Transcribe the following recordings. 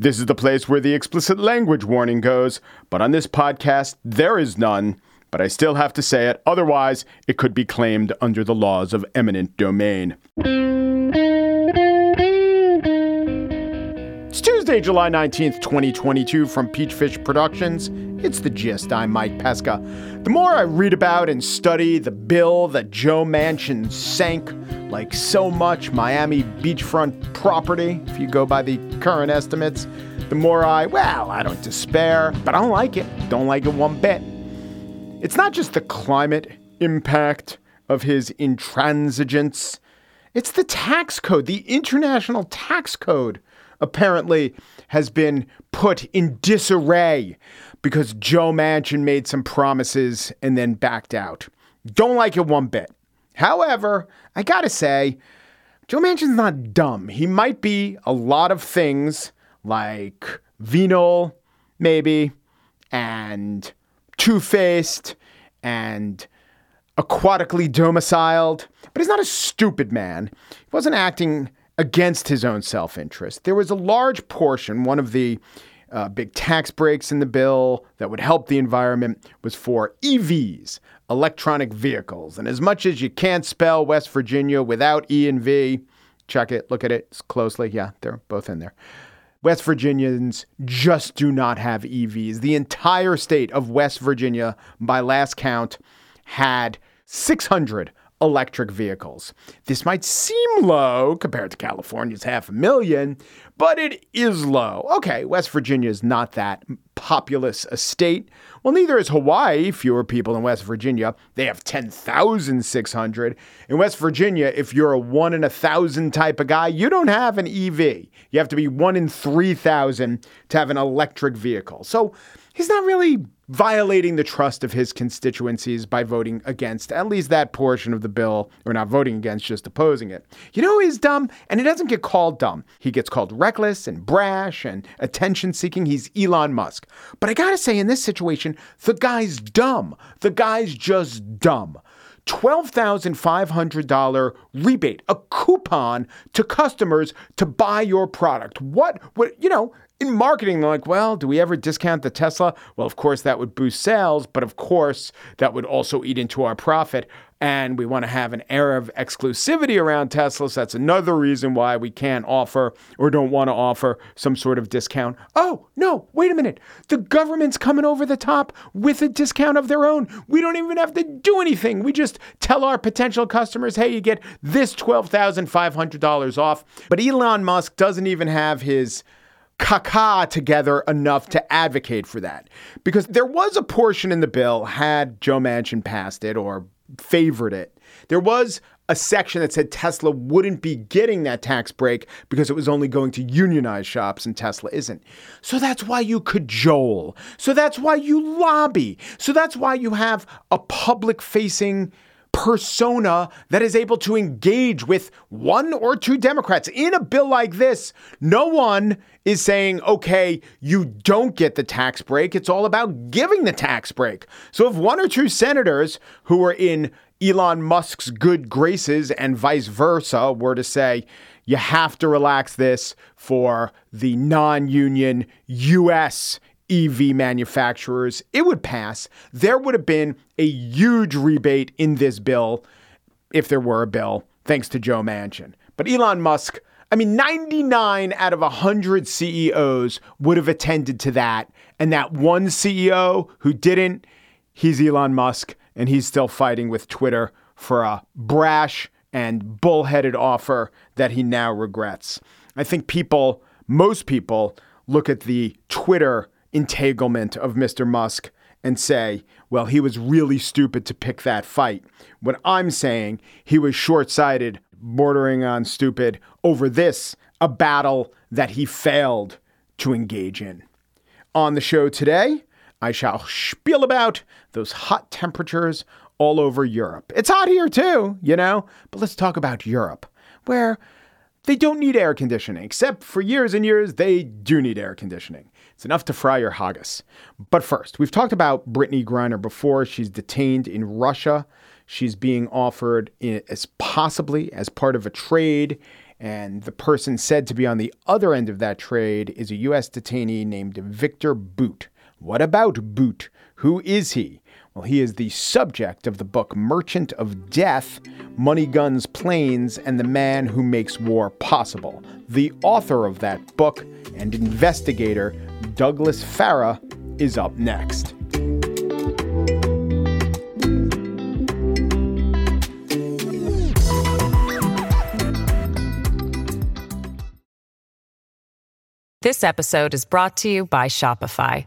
This is the place where the explicit language warning goes, but on this podcast, there is none. But I still have to say it, otherwise, it could be claimed under the laws of eminent domain. It's Tuesday, July 19th, 2022, from Peachfish Productions. It's the gist. I'm Mike Pesca. The more I read about and study the bill that Joe Manchin sank like so much Miami beachfront property, if you go by the current estimates, the more I, well, I don't despair, but I don't like it. Don't like it one bit. It's not just the climate impact of his intransigence, it's the tax code, the international tax code apparently has been put in disarray because Joe Manchin made some promises and then backed out. Don't like it one bit. However, I gotta say, Joe Manchin's not dumb. He might be a lot of things like venal, maybe, and two faced and aquatically domiciled, but he's not a stupid man. He wasn't acting against his own self interest. There was a large portion, one of the uh, big tax breaks in the bill that would help the environment was for EVs, electronic vehicles. And as much as you can't spell West Virginia without E and V, check it, look at it closely. Yeah, they're both in there. West Virginians just do not have EVs. The entire state of West Virginia, by last count, had 600 electric vehicles. This might seem low compared to California's half a million, but it is low. Okay, West Virginia is not that populous a state. Well, neither is Hawaii, fewer people in West Virginia. They have 10,600. In West Virginia, if you're a one in a thousand type of guy, you don't have an EV. You have to be one in 3,000 to have an electric vehicle. So he's not really violating the trust of his constituencies by voting against at least that portion of the bill, or not voting against, just opposing it. You know he's dumb? And he doesn't get called dumb. He gets called reckless and brash and attention seeking. He's Elon Musk. But I gotta say, in this situation, the guy's dumb. The guy's just dumb. $12,500 rebate, a coupon to customers to buy your product. What, what, you know, in marketing, they're like, well, do we ever discount the Tesla? Well, of course, that would boost sales, but of course, that would also eat into our profit. And we want to have an air of exclusivity around Tesla. So that's another reason why we can't offer or don't want to offer some sort of discount. Oh, no, wait a minute. The government's coming over the top with a discount of their own. We don't even have to do anything. We just tell our potential customers, hey, you get this $12,500 off. But Elon Musk doesn't even have his caca together enough to advocate for that. Because there was a portion in the bill, had Joe Manchin passed it or favored it, there was a section that said Tesla wouldn't be getting that tax break because it was only going to unionize shops and Tesla isn't. So that's why you cajole. So that's why you lobby. So that's why you have a public facing persona that is able to engage with one or two Democrats. In a bill like this, no one is saying, okay, you don't get the tax break. It's all about giving the tax break. So if one or two senators who are in Elon Musk's good graces and vice versa were to say, you have to relax this for the non union US EV manufacturers, it would pass. There would have been a huge rebate in this bill, if there were a bill, thanks to Joe Manchin. But Elon Musk, I mean, 99 out of 100 CEOs would have attended to that. And that one CEO who didn't, he's Elon Musk, and he's still fighting with Twitter for a brash and bullheaded offer that he now regrets. I think people, most people, look at the Twitter entanglement of Mr. Musk and say, well, he was really stupid to pick that fight. What I'm saying, he was short sighted, bordering on stupid over this, a battle that he failed to engage in. On the show today, I shall spiel about those hot temperatures all over Europe. It's hot here too, you know, but let's talk about Europe, where they don't need air conditioning, except for years and years, they do need air conditioning. It's enough to fry your haggis. But first, we've talked about Brittney Griner before. She's detained in Russia. She's being offered as possibly as part of a trade. And the person said to be on the other end of that trade is a U.S. detainee named Victor Bout. What about Bout? Who is he? Well, he is the subject of the book Merchant of Death Money, Guns, Planes, and the Man Who Makes War Possible. The author of that book and investigator, Douglas Farah, is up next. This episode is brought to you by Shopify.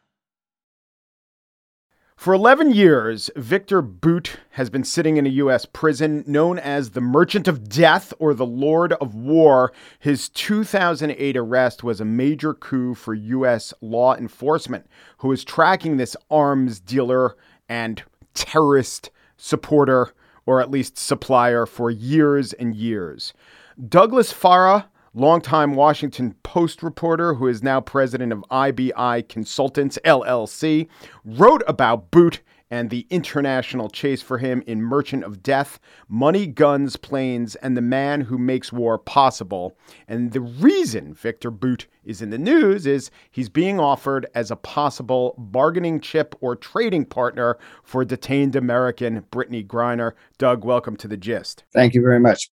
For 11 years, Victor Bout has been sitting in a U.S. prison known as the Merchant of Death or the Lord of War. His 2008 arrest was a major coup for U.S. law enforcement, who was tracking this arms dealer and terrorist supporter, or at least supplier, for years and years. Douglas Farah longtime Washington Post reporter who is now president of IBI Consultants LLC, wrote about Bout and the international chase for him in Merchant of Death, Money, Guns, Planes, and the Man Who Makes War Possible. And the reason Victor Bout is in the news is he's being offered as a possible bargaining chip or trading partner for detained American Brittney Griner. Doug, welcome to the gist. Thank you very much.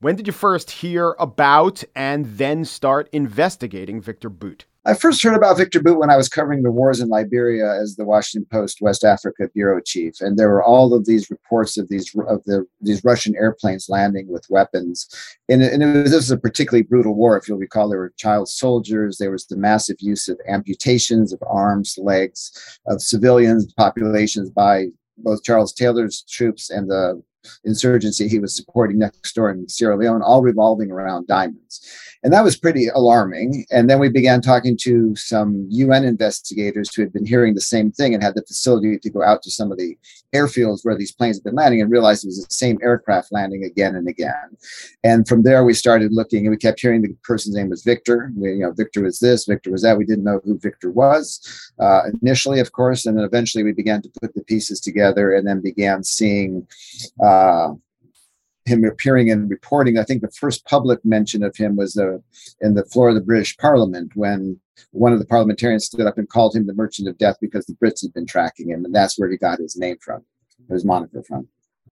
When did you first hear about and then start investigating Victor Bout? I first heard about Victor Bout when I was covering the wars in Liberia as the Washington Post West Africa bureau chief, and there were all of these reports of these of the these Russian airplanes landing with weapons, and, and it was, this was a particularly brutal war. If you'll recall, there were child soldiers. There was the massive use of amputations of arms, legs of civilians populations by both Charles Taylor's troops and the insurgency he was supporting next door in Sierra Leone, all revolving around diamonds. And that was pretty alarming. And then we began talking to some UN investigators who had been hearing the same thing and had the facility to go out to some of the airfields where these planes had been landing and realized it was the same aircraft landing again and again. And from there, we started looking and we kept hearing the person's name was Victor. We, you know, Victor was this, Victor was that. We didn't know who Victor was uh, initially, of course. And then eventually we began to put the pieces together and then began seeing. Uh, him appearing and reporting. I think the first public mention of him was uh, in the floor of the British Parliament when one of the parliamentarians stood up and called him the Merchant of Death because the Brits had been tracking him, and that's where he got his name from, his moniker from.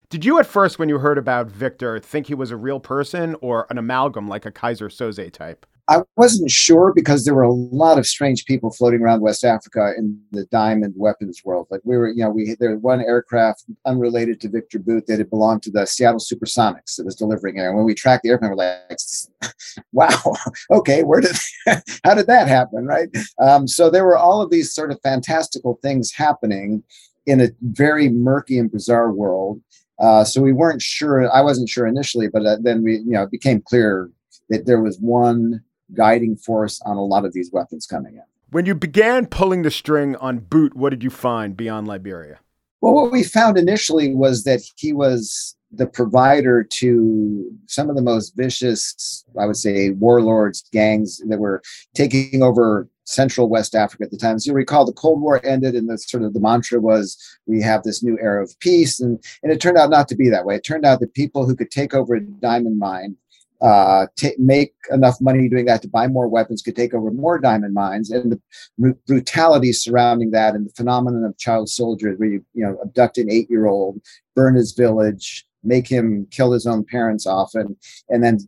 Did you at first, when you heard about Victor, think he was a real person or an amalgam like a Keyser Söze type? I wasn't sure because there were a lot of strange people floating around West Africa in the diamond weapons world. Like we were, you know, we there was one aircraft unrelated to Victor Bout that had belonged to the Seattle Supersonics that was delivering air. And when we tracked the airplane, we're like, "Wow, okay, where did how did that happen?" Right? Um, so there were all of these sort of fantastical things happening in a very murky and bizarre world. Uh, so we weren't sure. I wasn't sure initially, but uh, then we, you know, it became clear that there was one guiding force on a lot of these weapons coming in. When you began pulling the string on Bout, what did you find beyond Liberia? Well, what we found initially was that he was the provider to some of the most vicious, I would say, warlords, gangs that were taking over central West Africa at the time. So you recall the Cold War ended, and the sort of the mantra was we have this new era of peace. And, and it turned out not to be that way. It turned out that people who could take over a diamond mine uh, t- make enough money doing that to buy more weapons, could take over more diamond mines, and the br- brutality surrounding that, and the phenomenon of child soldiers, where you you know abduct an eight year old, burn his village, make him kill his own parents often, and then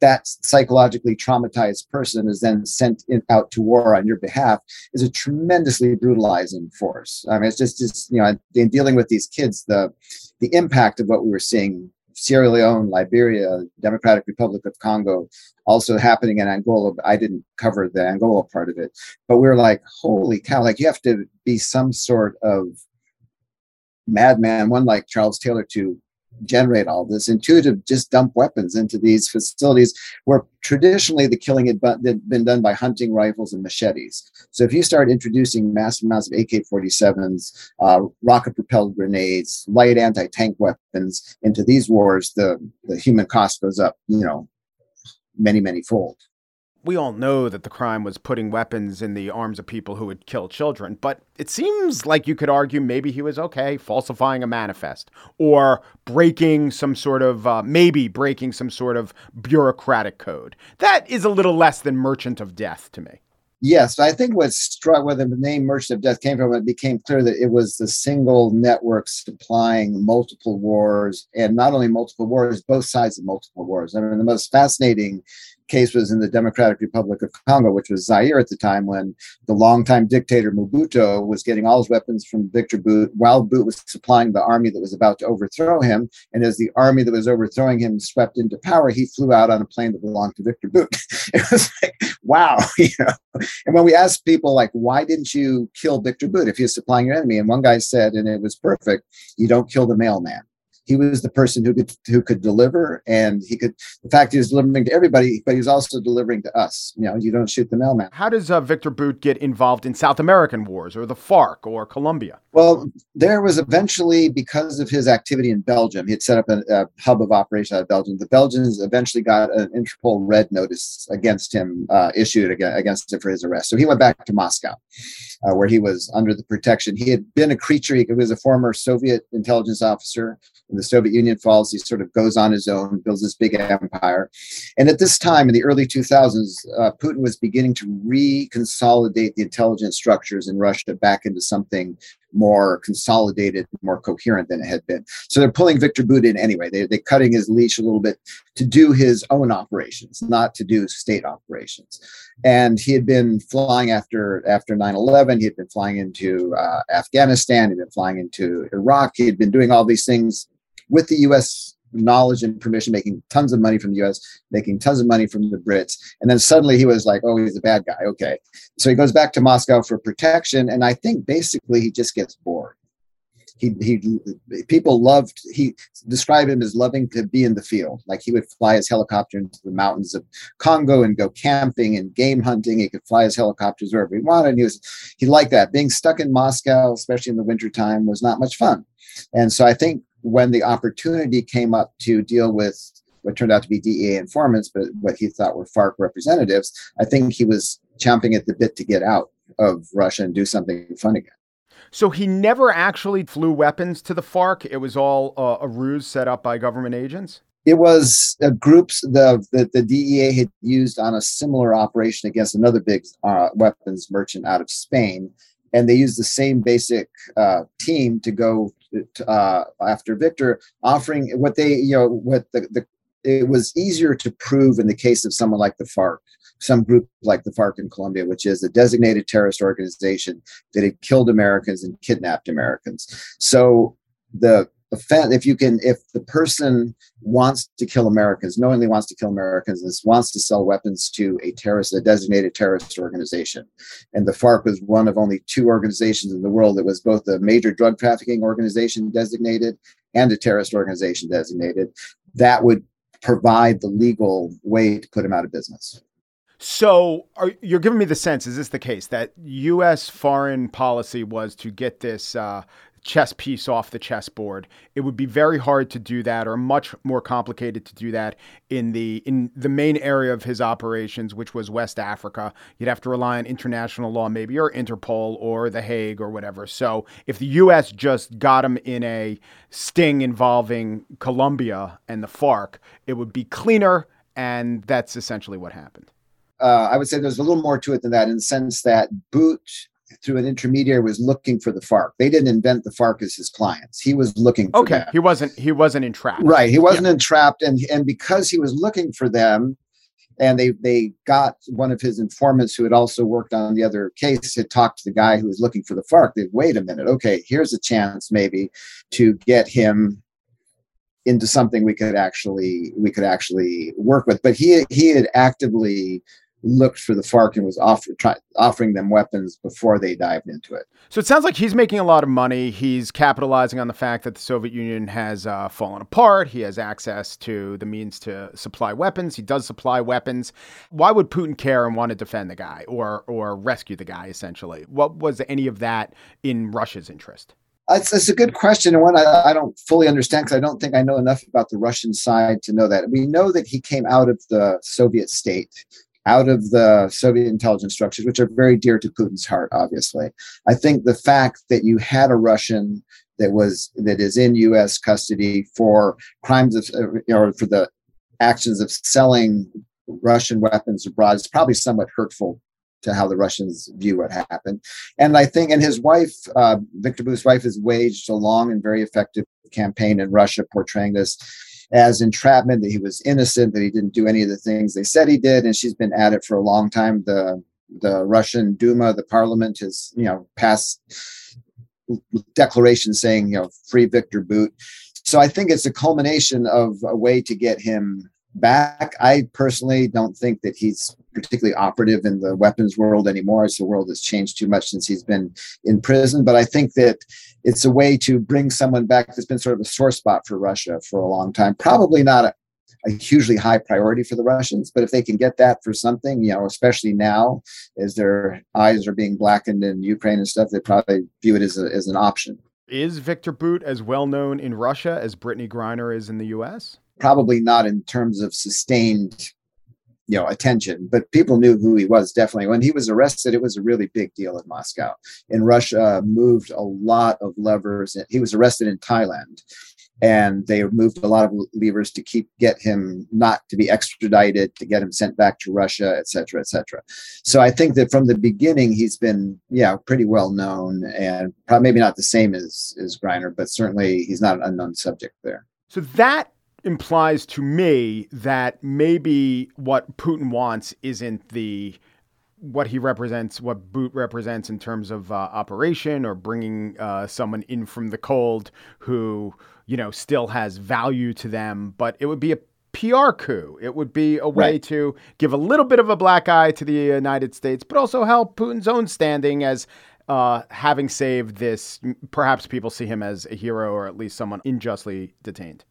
that psychologically traumatized person is then sent in, out to war on your behalf is a tremendously brutalizing force. I mean, it's just, just you know, in dealing with these kids, the the impact of what we were seeing Sierra Leone, Liberia, Democratic Republic of Congo, also happening in Angola. I didn't cover the Angola part of it, but we are like, holy cow! Like you have to be some sort of madman, one like Charles Taylor, to generate all this intuitive just dump weapons into these facilities where traditionally the killing had been done by hunting rifles and machetes. So if you start introducing massive amounts of ak-47s uh, rocket propelled grenades light anti-tank weapons into these wars the, the human cost goes up you know many many fold we all know that the crime was putting weapons in the arms of people who would kill children, but it seems like you could argue maybe he was okay falsifying a manifest or breaking some sort of, uh, maybe breaking some sort of bureaucratic code. That is a little less than merchant of death to me. Yes, I think what struck where the name Merchant of Death came from, it became clear that it was the single network supplying multiple wars, and not only multiple wars, both sides of multiple wars. I mean, the most fascinating case was in the Democratic Republic of Congo, which was Zaire at the time when the longtime dictator Mobutu was getting all his weapons from Victor Bout while Bout was supplying the army that was about to overthrow him. And as the army that was overthrowing him swept into power, he flew out on a plane that belonged to Victor Bout. it was like, wow, you know. And when we asked people like, why didn't you kill Victor Bout if he was supplying your enemy? And one guy said, and it was perfect, you don't kill the mailman he was the person who could who could deliver and he could the fact he was delivering to everybody but he was also delivering to us you know you don't shoot the mailman how does uh, victor bout get involved in south american wars or the farc or colombia well there was eventually because of his activity in belgium he had set up a, a hub of operation out of belgium the belgians eventually got an interpol red notice against him uh, issued against him for his arrest so he went back to moscow uh, where he was under the protection. He had been a creature. He was a former Soviet intelligence officer. When the Soviet Union falls, he sort of goes on his own, builds this big empire. And at this time, in the early 2000s, uh, Putin was beginning to reconsolidate the intelligence structures in Russia back into something more consolidated, more coherent than it had been. So they're pulling Victor Bout in anyway. They, they're cutting his leash a little bit to do his own operations, not to do state operations. And he had been flying after after 9/11. He had been flying into uh, Afghanistan. He'd been flying into Iraq. He had been doing all these things with the U.S knowledge and permission, making tons of money from the US, making tons of money from the Brits. And then suddenly he was like, oh, he's a bad guy. Okay. So he goes back to Moscow for protection. And I think basically he just gets bored. He, he people loved he described him as loving to be in the field like he would fly his helicopter into the mountains of congo and go camping and game hunting he could fly his helicopters wherever he wanted he was he liked that being stuck in moscow especially in the wintertime was not much fun and so i think when the opportunity came up to deal with what turned out to be DEA informants, but what he thought were FARC representatives, I think he was champing at the bit to get out of Russia and do something fun again. So he never actually flew weapons to the FARC. It was all uh, a ruse set up by government agents. It was a groups the, the, the DEA had used on a similar operation against another big uh, weapons merchant out of Spain, and they used the same basic uh, team to go uh, after Victor, offering what they, you know, what the, the it was easier to prove in the case of someone like the FARC, some group like the FARC in Colombia, which is a designated terrorist organization that had killed Americans and kidnapped Americans. So the offense if you can if the person wants to kill americans knowingly wants to kill americans and wants to sell weapons to a terrorist a designated terrorist organization and the farc was one of only two organizations in the world that was both a major drug trafficking organization designated and a terrorist organization designated that would provide the legal way to put him out of business so, are, you're giving me the sense, is this the case, that U.S. foreign policy was to get this uh, chess piece off the chessboard. It would be very hard to do that or much more complicated to do that in the in the main area of his operations, which was West Africa. You'd have to rely on international law, maybe or Interpol or The Hague or whatever. So if the US just got him in a sting involving Colombia and the FARC, it would be cleaner and that's essentially what happened. Uh, I would say there's a little more to it than that in the sense that Bout through an intermediary was looking for the FARC. They didn't invent the FARC as his clients. He was looking okay. Them. He wasn't he wasn't entrapped. Right. He wasn't yeah. entrapped. And and because he was looking for them, and they they got one of his informants who had also worked on the other case had talked to the guy who was looking for the FARC. They wait a minute, okay, here's a chance maybe to get him into something we could actually we could actually work with. But he he had actively looked for the FARC and was offer, try, offering them weapons before they dived into it. So it sounds like he's making a lot of money. He's capitalizing on the fact that the Soviet Union has uh, fallen apart. He has access to the means to supply weapons. He does supply weapons. Why would Putin care and want to defend the guy or or rescue the guy? Essentially, what was any of that in Russia's interest? It's, it's, a good question and one I, I don't fully understand because I don't think I know enough about the Russian side to know that. We know that he came out of the Soviet state out of the Soviet intelligence structures, which are very dear to Putin's heart, obviously. I think the fact that you had a Russian that was that is in U.S. custody for crimes of you know for the actions of selling Russian weapons abroad is probably somewhat hurtful to how the Russians view what happened. And I think, and his wife, uh, Victor Bout's wife, has waged a long and very effective campaign in Russia portraying this as entrapment, that he was innocent, that he didn't do any of the things they said he did, and she's been at it for a long time. The the Russian Duma, the parliament, has you know passed declarations saying you know free Victor Bout. So I think it's a culmination of a way to get him back. I personally don't think that he's particularly operative in the weapons world anymore, as the world has changed too much since he's been in prison. But I think that it's a way to bring someone back that's been sort of a sore spot for Russia for a long time. Probably not a, a hugely high priority for the Russians, but if they can get that for something, you know, especially now as their eyes are being blackened in Ukraine and stuff, they probably view it as, a, as an option. Is Victor Bout as well known in Russia as Brittney Griner is in the U.S.? Probably not in terms of sustained you know attention but people knew who he was definitely. When he was arrested it was a really big deal in moscow. In russia moved a lot of levers. He was arrested in thailand and they moved a lot of levers to keep get him not to be extradited to get him sent back to russia et cetera et cetera. So i think that from the beginning he's been yeah pretty well known and probably maybe not the same as as griner but certainly he's not an unknown subject there. So that implies to me that maybe what Putin wants isn't the what he represents, what Bout represents in terms of uh, operation or bringing uh, someone in from the cold who, you know, still has value to them, but it would be a PR coup. It would be a way right. to give a little bit of a black eye to the United States, but also help Putin's own standing as uh, having saved this. Perhaps people see him as a hero or at least someone unjustly detained.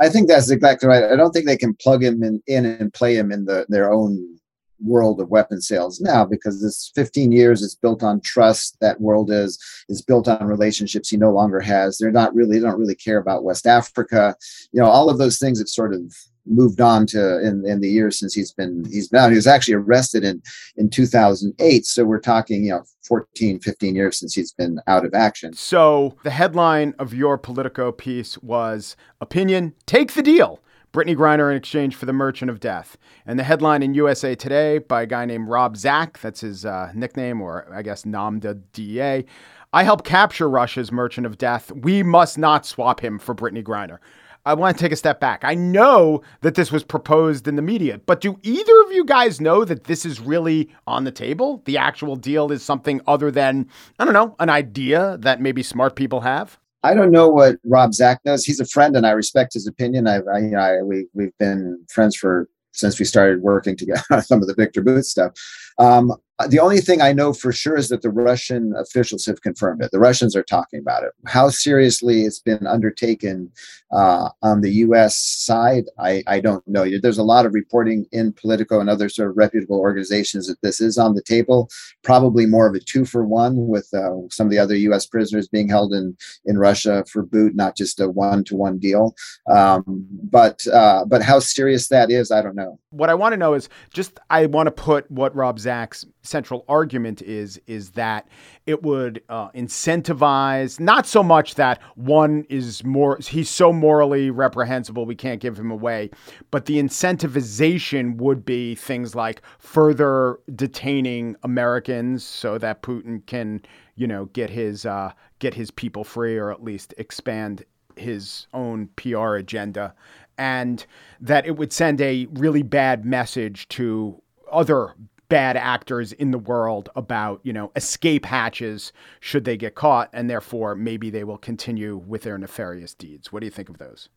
I think that's exactly right. I don't think they can plug him in, in and play him in the, their own world of weapon sales now because this 15 years is built on trust. That world is is built on relationships he no longer has. They're not really they don't really care about west africa. You know all of those things have sort of moved on to in, in the years since he's been he's been out. He was actually arrested in in 2008. So we're talking, you know, 14, 15 years since he's been out of action. So the headline of your Politico piece was opinion, take the deal. Brittney Griner in exchange for the Merchant of Death. And the headline in USA Today by a guy named Rob Zack, that's his uh, nickname, or I guess NAMDA DEA. I help capture Russia's Merchant of Death. We must not swap him for Brittney Griner. I want to take a step back. I know that this was proposed in the media, but do either of you guys know that this is really on the table? The actual deal is something other than, I don't know, an idea that maybe smart people have? I don't know what Rob Zack knows. He's a friend, and I respect his opinion. I've, I, you know, I, we we've been friends for since we started working together on some of the Victor Bout stuff. Um, the only thing I know for sure is that the Russian officials have confirmed it. The Russians are talking about it. How seriously it's been undertaken uh, on the U.S. side, I, I don't know. There's a lot of reporting in Politico and other sort of reputable organizations that this is on the table. Probably more of a two for one with uh, some of the other U.S. prisoners being held in in Russia for Bout, not just a one to one deal. Um, but uh, but how serious that is, I don't know. What I want to know is just I want to put what Rob Zack's central argument is is that it would uh, incentivize not so much that one is more he's so morally reprehensible we can't give him away but the incentivization would be things like further detaining Americans so that Putin can you know get his uh, get his people free or at least expand his own PR agenda. And that it would send a really bad message to other bad actors in the world about, you know, escape hatches should they get caught, and therefore maybe they will continue with their nefarious deeds. What do you think of those?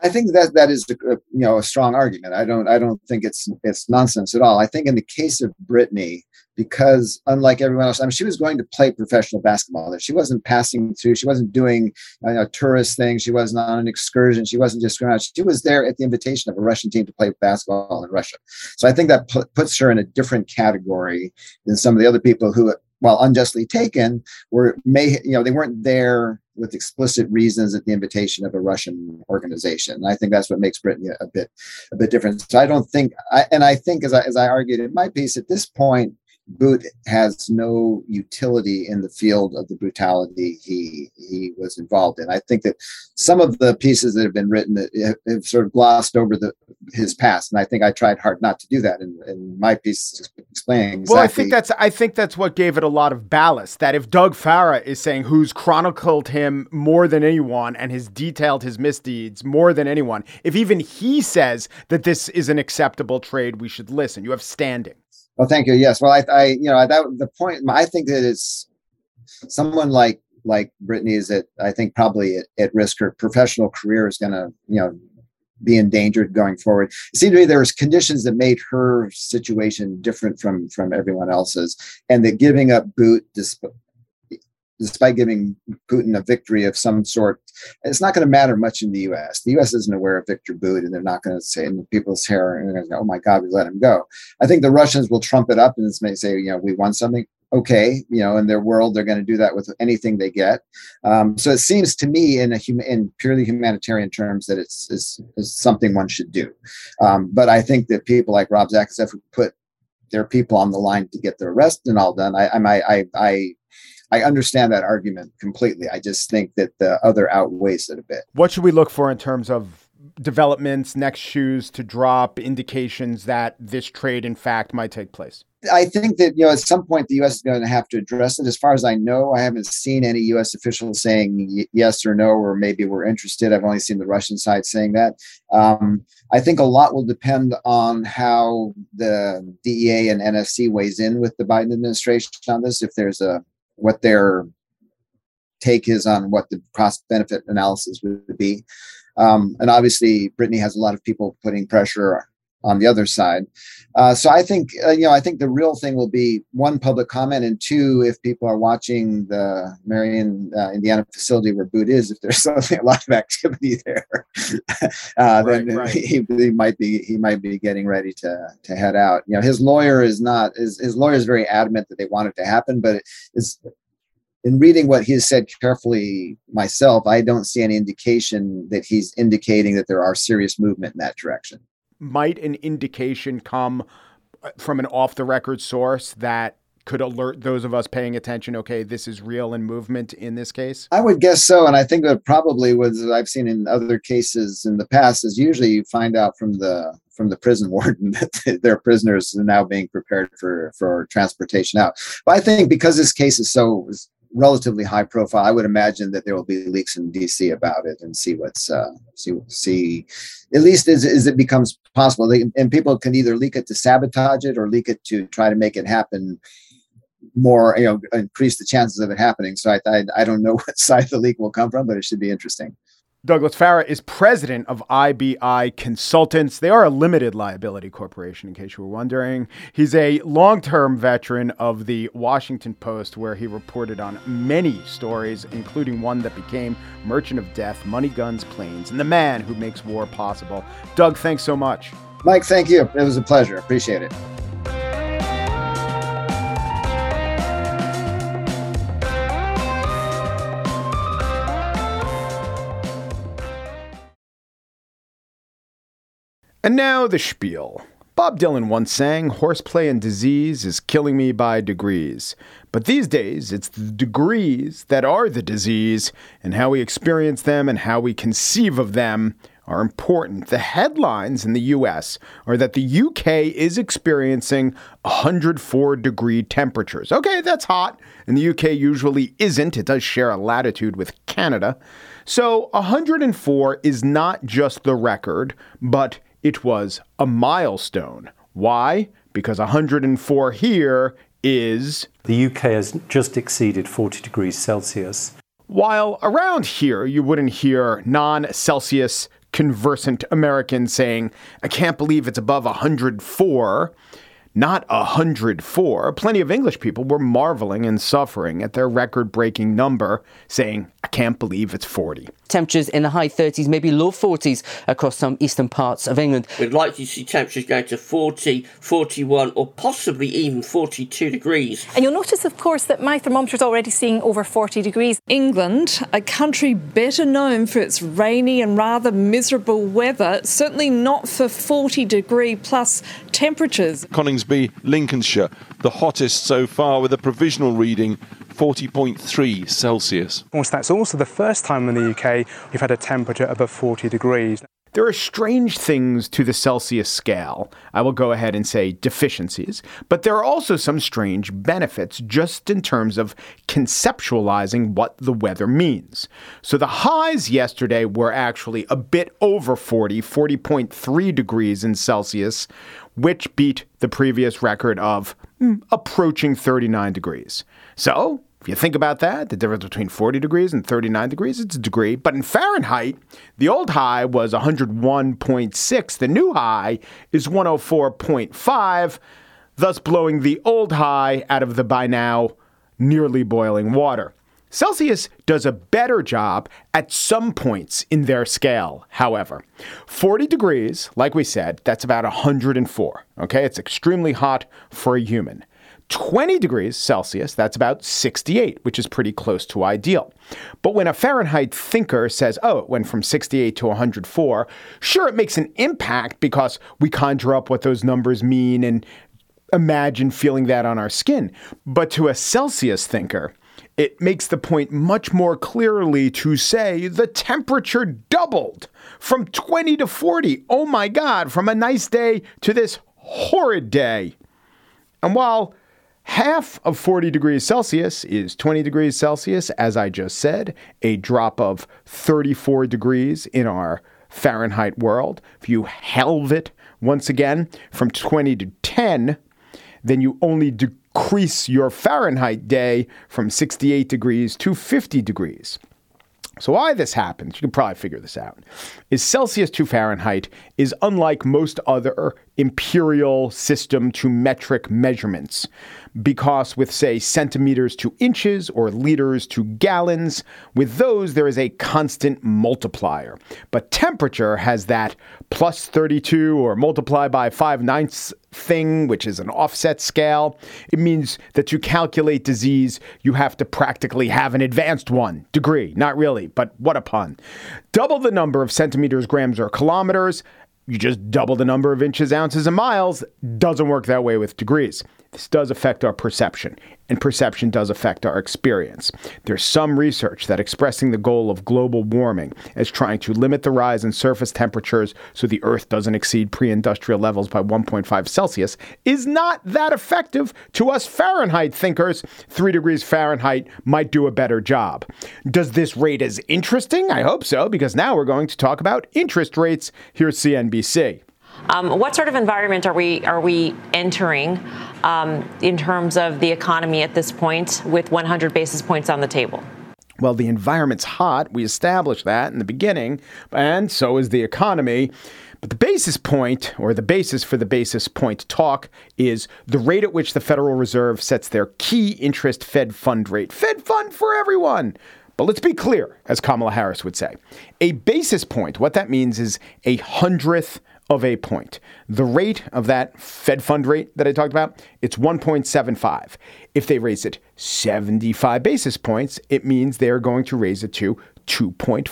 I think that that is you know a strong argument. I don't I don't think it's it's nonsense at all. I think in the case of Brittney, because unlike everyone else, I mean, she was going to play professional basketball. There, she wasn't passing through. She wasn't doing a tourist thing. She wasn't on an excursion. She wasn't just going out. She was there at the invitation of a Russian team to play basketball in Russia. So I think that puts her in a different category than some of the other people who, while unjustly taken, were may you know they weren't there with explicit reasons at the invitation of a Russian organization. And I think that's what makes Britain a bit a bit different. So I don't think, I, and I think as I, as I argued in my piece, at this point, Bout has no utility in the field of the brutality he he was involved in. I think that some of the pieces that have been written have sort of glossed over the his past, and I think I tried hard not to do that in, in my piece explaining. Exactly. Well, I think that's I think that's what gave it a lot of ballast. That if Doug Farah is saying who's chronicled him more than anyone and has detailed his misdeeds more than anyone, if even he says that this is an acceptable trade, we should listen. You have standing. Well, thank you. Yes. Well, I, I you know, that the point. I think that it's someone like like Brittney is at I think probably at, at risk. Her professional career is going to you know be endangered going forward. It seemed to me there was conditions that made her situation different from from everyone else's, and that giving up Bout despite giving Putin a victory of some sort, it's not going to matter much in the U.S. The U.S. isn't aware of Victor Bout, and they're not going to say in people's hair, "Oh my God, we let him go." I think the Russians will trump it up and may say, "You know, we won something." Okay, you know, in their world, they're going to do that with anything they get. Um, so it seems to me, in a hum- in purely humanitarian terms, that it's, something one should do. Um, but I think that people like Rob Zachariasiewicz who put their people on the line to get their arrest and all done. I I I, I I understand that argument completely. I just think that the other outweighs it a bit. What should we look for in terms of developments, next shoes to drop, indications that this trade, in fact, might take place? I think that you know at some point the U.S. is going to have to address it. As far as I know, I haven't seen any U.S. officials saying yes or no, or maybe we're interested. I've only seen the Russian side saying that. Um, I think a lot will depend on how the DEA and NSC weighs in with the Biden administration on this. If there's a what their take is on what the cost benefit analysis would be. Um, and obviously, Brittney has a lot of people putting pressure on the other side. Uh, so I think uh, you know I think the real thing will be one public comment and two if people are watching the Marion, uh, Indiana facility where Bout is if there's something a lot of activity there, uh, right, then right. He, he, might be he might be getting ready to to head out. You know his lawyer is not his, his lawyer is very adamant that they want it to happen, but it's in reading what he's said carefully myself, I don't see any indication that he's indicating that there are serious movement in that direction might an indication come uh, from an off the record source that could alert those of us paying attention okay this is real and movement in this case? I would guess so and i think that probably was i've seen in other cases in the past is usually you find out from the from the prison warden that their prisoners are now being prepared for for transportation out. But i think because this case is so relatively high profile. I would imagine that there will be leaks in DC about it and see what's uh, see see at least as, as it becomes possible. And people can either leak it to sabotage it or leak it to try to make it happen more, you know, increase the chances of it happening. So I I, I don't know what side the leak will come from, but it should be interesting. Douglas Farah is president of IBI Consultants. They are a limited liability corporation, in case you were wondering. He's a long term veteran of the Washington Post, where he reported on many stories, including one that became Merchant of Death, Money, Guns, Planes, and the man who makes war possible. Doug, thanks so much. Mike, thank you. It was a pleasure. Appreciate it. And now the spiel. Bob Dylan once sang, Horseplay and disease is killing me by degrees. But these days, it's the degrees that are the disease, and how we experience them and how we conceive of them are important. The headlines in the US are that the UK is experiencing 104 degree temperatures. Okay, that's hot, and the UK usually isn't. It does share a latitude with Canada. So 104 is not just the record, but it was a milestone. Why? Because 104 here is. The UK has just exceeded 40 degrees Celsius. While around here, you wouldn't hear non Celsius conversant Americans saying, I can't believe it's above 104 not 104. Plenty of English people were marveling and suffering at their record breaking number, saying, I can't believe it's 40. Temperatures in the high 30s, maybe low 40s across some eastern parts of England. We'd like to see temperatures going to 40, 41, or possibly even 42 degrees. And you'll notice, of course, that my thermometer is already seeing over 40 degrees. England, a country better known for its rainy and rather miserable weather, certainly not for 40 degree plus temperatures. Coningsby, Lincolnshire, the hottest so far with a provisional reading 40.3 Celsius. Of course, that's also the first time in the UK we've had a temperature above 40 degrees. There are strange things to the Celsius scale. I will go ahead and say deficiencies, but there are also some strange benefits just in terms of conceptualizing what the weather means. So the highs yesterday were actually a bit over 40, 40.3 degrees in Celsius, which beat the previous record of mm, approaching 39 degrees. So if you think about that, the difference between 40 degrees and 39 degrees, it's a degree. But in Fahrenheit, the old high was 101.6. The new high is 104.5, thus blowing the old high out of the by now nearly boiling water. Celsius does a better job at some points in their scale, however. 40 degrees, like we said, that's about 104. Okay, it's extremely hot for a human. 20 degrees Celsius, that's about 68, which is pretty close to ideal. But when a Fahrenheit thinker says, oh, it went from 68 to 104, sure, it makes an impact because we conjure up what those numbers mean and imagine feeling that on our skin. But to a Celsius thinker, it makes the point much more clearly to say the temperature doubled from 20 to 40. Oh my God, from a nice day to this horrid day. And while Half of 40 degrees Celsius is 20 degrees Celsius, as I just said, a drop of 34 degrees in our Fahrenheit world. If you halve it once again from 20 to 10, then you only decrease your Fahrenheit day from 68 degrees to 50 degrees. So, why this happens, you can probably figure this out, is Celsius to Fahrenheit is unlike most other imperial system to metric measurements because with, say, centimeters to inches or liters to gallons, with those there is a constant multiplier. But temperature has that plus 32 or multiply by 5 ninths thing, which is an offset scale. It means that to calculate disease, you have to practically have an advanced one degree. Not really, but what a pun. Double the number of centimeters, grams, or kilometers. You just double the number of inches, ounces, and miles. Doesn't work that way with degrees. This does affect our perception, and perception does affect our experience. There's some research that expressing the goal of global warming as trying to limit the rise in surface temperatures so the Earth doesn't exceed pre industrial levels by 1.5 Celsius is not that effective to us Fahrenheit thinkers. Three degrees Fahrenheit might do a better job. Does this rate as interesting? I hope so, because now we're going to talk about interest rates here at CNBC. Um, what sort of environment are we are we entering um, in terms of the economy at this point with 100 basis points on the table? Well, the environment's hot. We established that in the beginning, and so is the economy. But the basis point, or the basis for the basis point talk, is the rate at which the Federal Reserve sets their key interest Fed fund rate. Fed fund for everyone. But let's be clear, as Kamala Harris would say. A basis point, what that means is a hundredth of a point. The rate of that Fed fund rate that I talked about, it's 1.75. If they raise it 75 basis points, it means they're going to raise it to 2.5.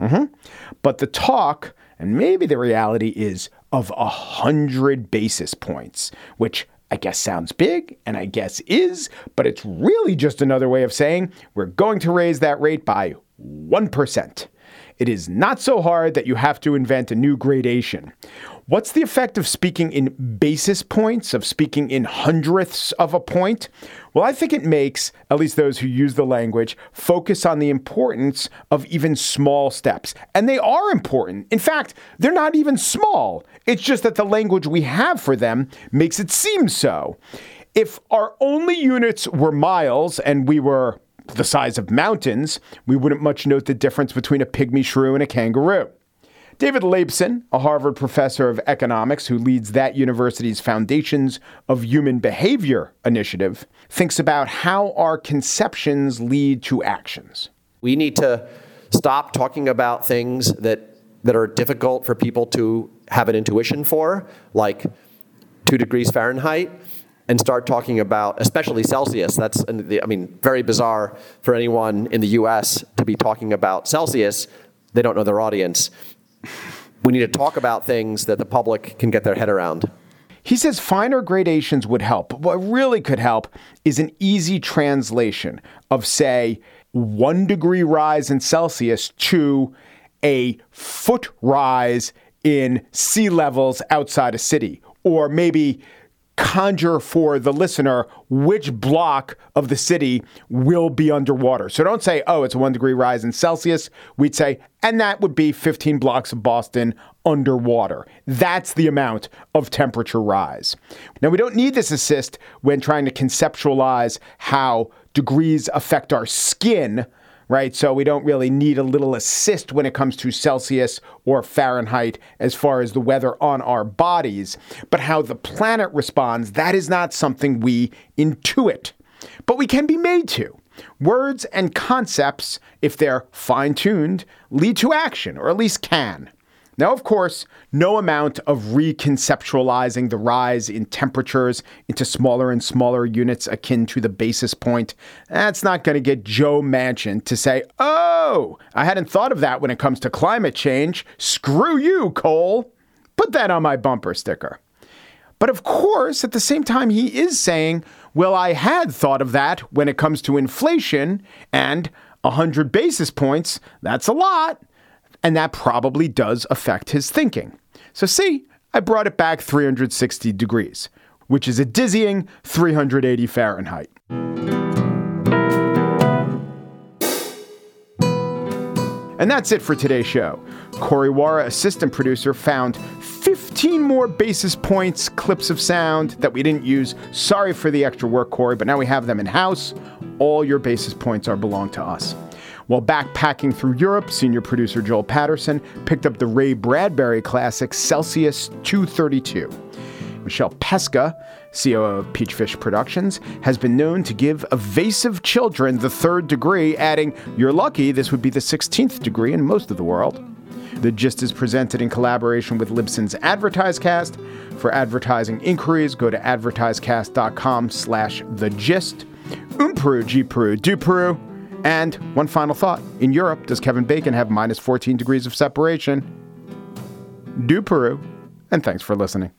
Mm-hmm. But the talk, and maybe the reality, is of 100 basis points, which I guess sounds big, and I guess is, but it's really just another way of saying we're going to raise that rate by 1%. It is not so hard that you have to invent a new gradation. What's the effect of speaking in basis points, of speaking in hundredths of a point? Well, I think it makes, at least those who use the language, focus on the importance of even small steps. And they are important. In fact, they're not even small. It's just that the language we have for them makes it seem so. If our only units were miles and we were the size of mountains, we wouldn't much note the difference between a pygmy shrew and a kangaroo. David Laibson, a Harvard professor of economics who leads that university's Foundations of Human Behavior initiative, thinks about how our conceptions lead to actions. We need to stop talking about things that, that are difficult for people to have an intuition for, like two degrees Fahrenheit, and start talking about, especially Celsius. That's, I mean, very bizarre for anyone in the US to be talking about Celsius. They don't know their audience. We need to talk about things that the public can get their head around. He says finer gradations would help. What really could help is an easy translation of, say, one degree rise in Celsius to a foot rise in sea levels outside a city, or maybe conjure for the listener which block of the city will be underwater. So don't say, oh, it's a one degree rise in Celsius. We'd say, and that would be 15 blocks of Boston underwater. That's the amount of temperature rise. Now, we don't need this assist when trying to conceptualize how degrees affect our skin right? So we don't really need a little assist when it comes to Celsius or Fahrenheit as far as the weather on our bodies. But how the planet responds, that is not something we intuit. But we can be made to. Words and concepts, if they're fine tuned, lead to action, or at least can. Now, of course, no amount of reconceptualizing the rise in temperatures into smaller and smaller units akin to the basis point, that's not going to get Joe Manchin to say, oh, I hadn't thought of that when it comes to climate change. Screw you, Cole. Put that on my bumper sticker. But of course, at the same time, he is saying, well, I had thought of that when it comes to inflation and 100 basis points. That's a lot. And that probably does affect his thinking. So, see, I brought it back 360 degrees, which is a dizzying 380 Fahrenheit. And that's it for today's show. Corey Wara, assistant producer, found 15 more basis points, clips of sound that we didn't use. Sorry for the extra work, Corey, but now we have them in house. All your basis points are belong to us. While backpacking through Europe, senior producer Joel Patterson picked up the Ray Bradbury classic Celsius 232. Michelle Pesca, CEO of Peachfish Productions, has been known to give evasive children the third degree, adding, You're lucky this would be the 16th degree in most of the world. The Gist is presented in collaboration with Libsyn's AdvertiseCast. For advertising inquiries, go to advertisecast.com slash the gist. Umperu, Gperu, Duperu. And one final thought in Europe, does Kevin Bacon have minus 14 degrees of separation? Do Peru. And thanks for listening.